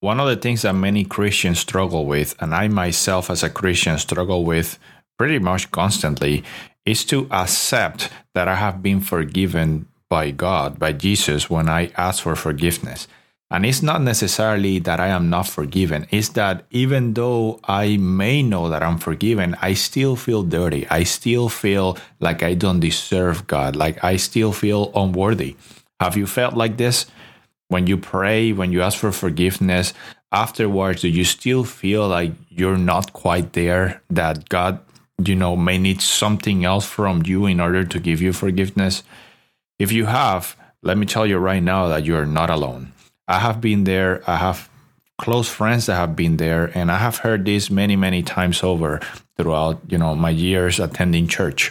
one of the things that many Christians struggle with, and I myself as a Christian struggle with pretty much constantly, is to accept that I have been forgiven by God, by Jesus, when I ask for forgiveness. And it's not necessarily that I am not forgiven. It's that even though I may know that I'm forgiven, I still feel dirty. I still feel like I don't deserve God, like I still feel unworthy. Have you felt like this? When you pray, when you ask for forgiveness, afterwards, do you still feel like you're not quite there, that God, you know, may need something else from you in order to give you forgiveness? If you have, let me tell you right now that you are not alone I have been there. I have close friends that have been there, and I have heard this many, many times over throughout you know my years attending church.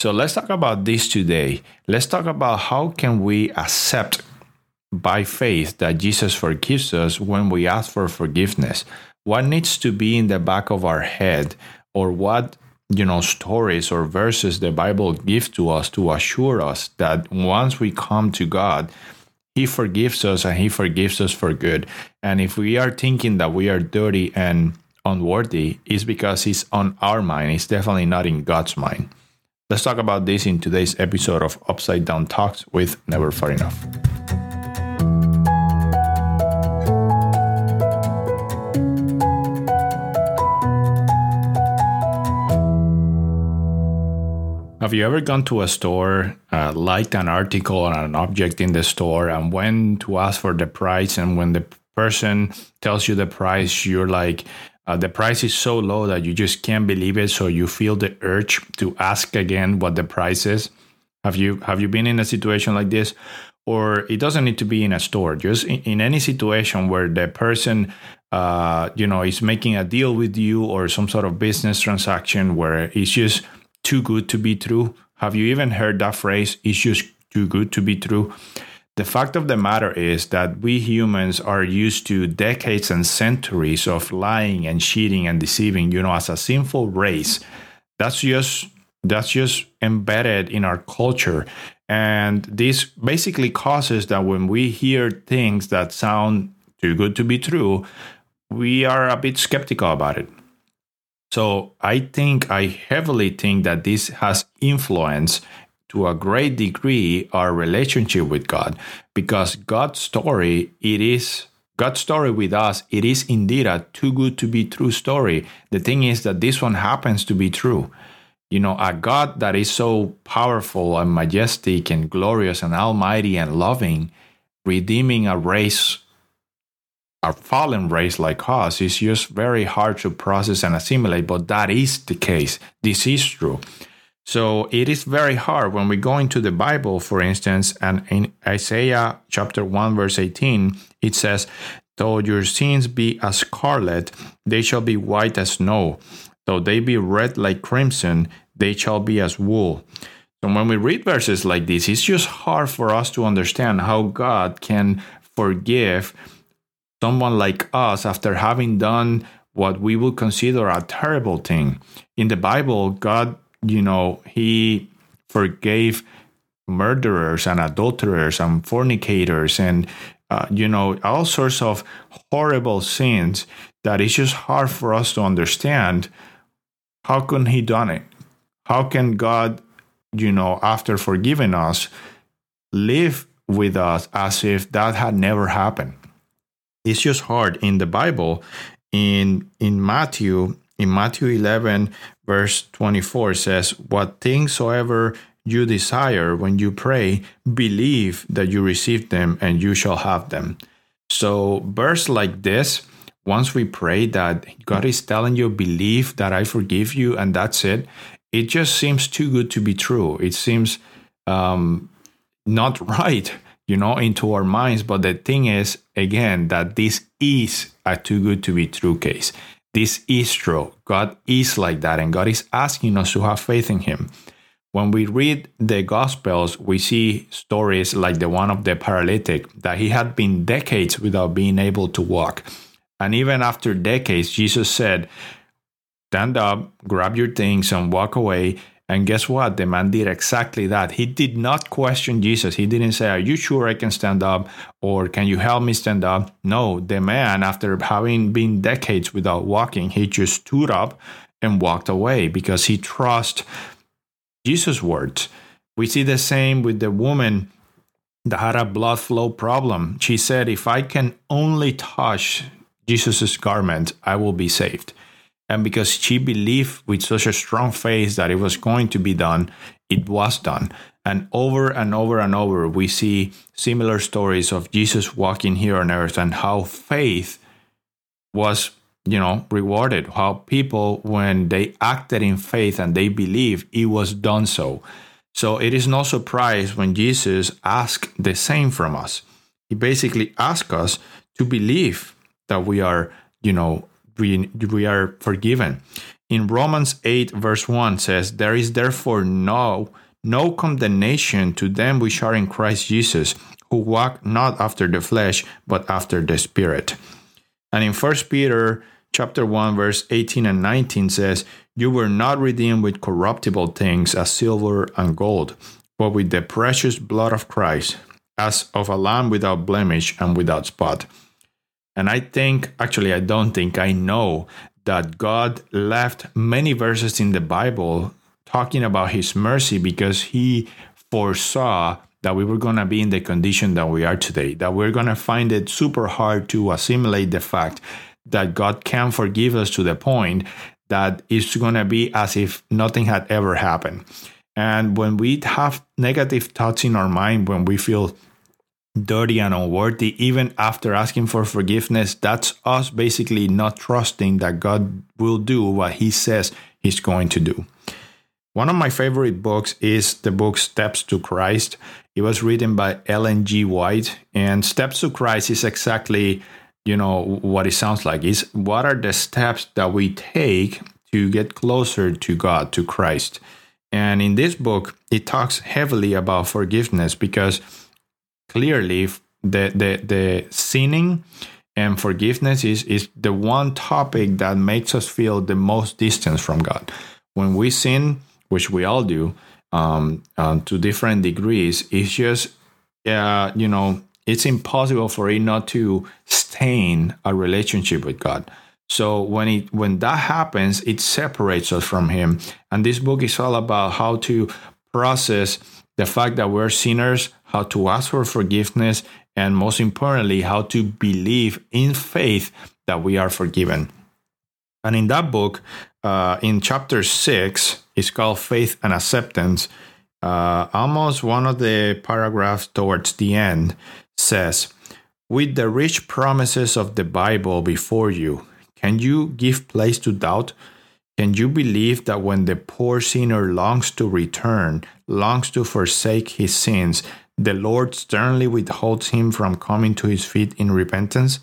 So let's talk about this today. Let's talk about how can we accept by faith that Jesus forgives us when we ask for forgiveness. What needs to be in the back of our head, or what you know stories or verses the Bible gives to us to assure us that once we come to God he forgives us and He forgives us for good. And if we are thinking that we are dirty and unworthy, it's because it's on our mind. It's definitely not in God's mind. Let's talk about this in today's episode of Upside Down Talks with Never Far Enough. Have you ever gone to a store, uh, liked an article or an object in the store, and went to ask for the price? And when the person tells you the price, you're like, uh, the price is so low that you just can't believe it. So you feel the urge to ask again what the price is. Have you have you been in a situation like this? Or it doesn't need to be in a store. Just in, in any situation where the person uh, you know is making a deal with you or some sort of business transaction where it's just too good to be true. Have you even heard that phrase? It's just too good to be true. The fact of the matter is that we humans are used to decades and centuries of lying and cheating and deceiving, you know, as a sinful race. That's just that's just embedded in our culture. And this basically causes that when we hear things that sound too good to be true, we are a bit skeptical about it. So I think, I heavily think that this has influenced to a great degree our relationship with God because God's story, it is God's story with us, it is indeed a too good to be true story. The thing is that this one happens to be true. You know, a God that is so powerful and majestic and glorious and almighty and loving, redeeming a race a fallen race like us is just very hard to process and assimilate, but that is the case. This is true. So it is very hard when we go into the Bible, for instance, and in Isaiah chapter 1, verse 18, it says, Though your sins be as scarlet, they shall be white as snow. Though they be red like crimson, they shall be as wool. So when we read verses like this, it's just hard for us to understand how God can forgive someone like us after having done what we would consider a terrible thing. In the Bible, God, you know, He forgave murderers and adulterers and fornicators and, uh, you know, all sorts of horrible sins that it's just hard for us to understand. How can He done it? How can God, you know, after forgiving us, live with us as if that had never happened? It's just hard in the bible. In in matthew in matthew 11 verse 24 says what things soever you desire when you pray believe that you receive them and you shall have them. So verse like this once we pray that god is telling you believe that i forgive you and that's it it just seems too good to be true. It seems um, not right you know, into our minds. But the thing is, again, that this is a too good to be true case. This is true. God is like that, and God is asking us to have faith in Him. When we read the Gospels, we see stories like the one of the paralytic that he had been decades without being able to walk. And even after decades, Jesus said, Stand up, grab your things, and walk away. And guess what? The man did exactly that. He did not question Jesus. He didn't say, Are you sure I can stand up? Or can you help me stand up? No, the man, after having been decades without walking, he just stood up and walked away because he trusted Jesus' words. We see the same with the woman that had a blood flow problem. She said, If I can only touch Jesus' garment, I will be saved. And because she believed with such a strong faith that it was going to be done, it was done. And over and over and over, we see similar stories of Jesus walking here on earth and how faith was, you know, rewarded. How people, when they acted in faith and they believed, it was done so. So it is no surprise when Jesus asked the same from us. He basically asked us to believe that we are, you know, we, we are forgiven. In Romans 8, verse 1 says, There is therefore no, no condemnation to them which are in Christ Jesus, who walk not after the flesh, but after the Spirit. And in 1 Peter chapter 1, verse 18 and 19 says, You were not redeemed with corruptible things as silver and gold, but with the precious blood of Christ, as of a lamb without blemish and without spot. And I think, actually, I don't think, I know that God left many verses in the Bible talking about his mercy because he foresaw that we were going to be in the condition that we are today, that we're going to find it super hard to assimilate the fact that God can forgive us to the point that it's going to be as if nothing had ever happened. And when we have negative thoughts in our mind, when we feel dirty and unworthy, even after asking for forgiveness, that's us basically not trusting that God will do what He says He's going to do. One of my favorite books is the book Steps to Christ. It was written by Ellen G. White, and Steps to Christ is exactly, you know, what it sounds like. Is what are the steps that we take to get closer to God, to Christ? And in this book, it talks heavily about forgiveness because clearly the the the sinning and forgiveness is is the one topic that makes us feel the most distance from God. When we sin, which we all do, um, uh, to different degrees, it's just uh, you know it's impossible for it not to stain a relationship with God. So when it when that happens, it separates us from Him. And this book is all about how to process the fact that we're sinners, how to ask for forgiveness, and most importantly, how to believe in faith that we are forgiven. And in that book, uh, in chapter six, it's called Faith and Acceptance. Uh, almost one of the paragraphs towards the end says, With the rich promises of the Bible before you, can you give place to doubt? Can you believe that when the poor sinner longs to return, longs to forsake his sins, the Lord sternly withholds him from coming to his feet in repentance?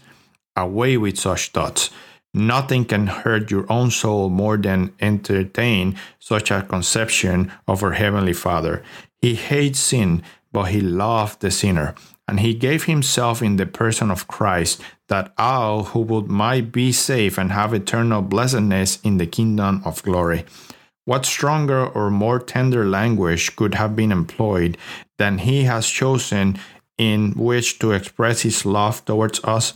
Away with such thoughts. Nothing can hurt your own soul more than entertain such a conception of our Heavenly Father. He hates sin, but he loved the sinner and he gave himself in the person of Christ that all who would might be saved and have eternal blessedness in the kingdom of glory. What stronger or more tender language could have been employed than he has chosen in which to express his love towards us?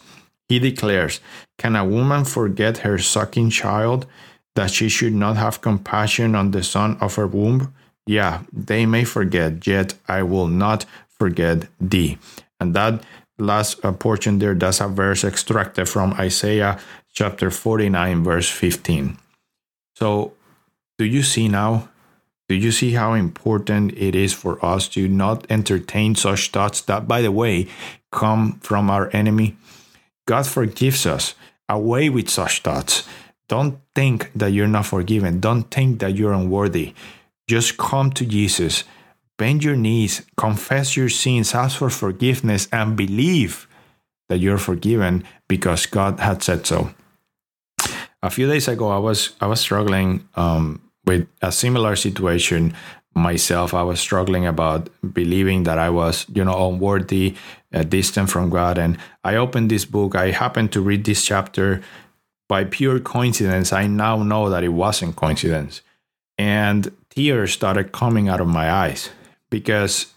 He declares, Can a woman forget her sucking child, that she should not have compassion on the son of her womb? Yeah, they may forget, yet I will not forget thee. And that last uh, portion there, that's a verse extracted from Isaiah chapter 49, verse 15. So, do you see now? Do you see how important it is for us to not entertain such thoughts that, by the way, come from our enemy? God forgives us. Away with such thoughts. Don't think that you're not forgiven. Don't think that you're unworthy. Just come to Jesus bend your knees, confess your sins, ask for forgiveness, and believe that you're forgiven because God had said so. A few days ago, I was I was struggling um, with a similar situation myself. I was struggling about believing that I was, you know, unworthy, uh, distant from God. And I opened this book. I happened to read this chapter by pure coincidence. I now know that it wasn't coincidence. And tears started coming out of my eyes because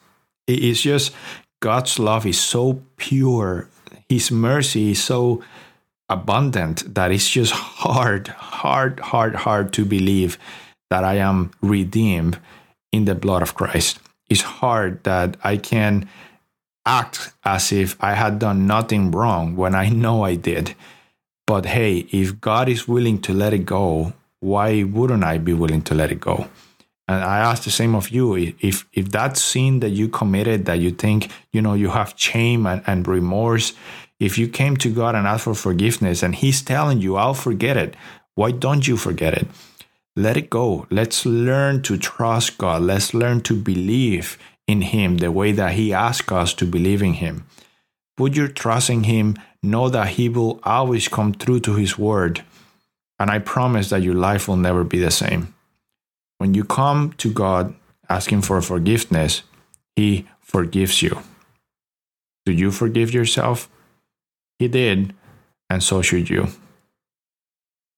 it's just God's love is so pure. His mercy is so abundant that it's just hard, hard, hard, hard to believe that I am redeemed in the blood of Christ. It's hard that I can act as if I had done nothing wrong when I know I did. But hey, if God is willing to let it go, why wouldn't I be willing to let it go? And I ask the same of you. If if that sin that you committed that you think, you know, you have shame and, and remorse, if you came to God and asked for forgiveness and He's telling you, I'll forget it, why don't you forget it? Let it go. Let's learn to trust God. Let's learn to believe in Him the way that He asks us to believe in Him. Put your trust in Him. Know that He will always come true to His word. And I promise that your life will never be the same. When you come to God asking for forgiveness, He forgives you. Do you forgive yourself? He did, and so should you.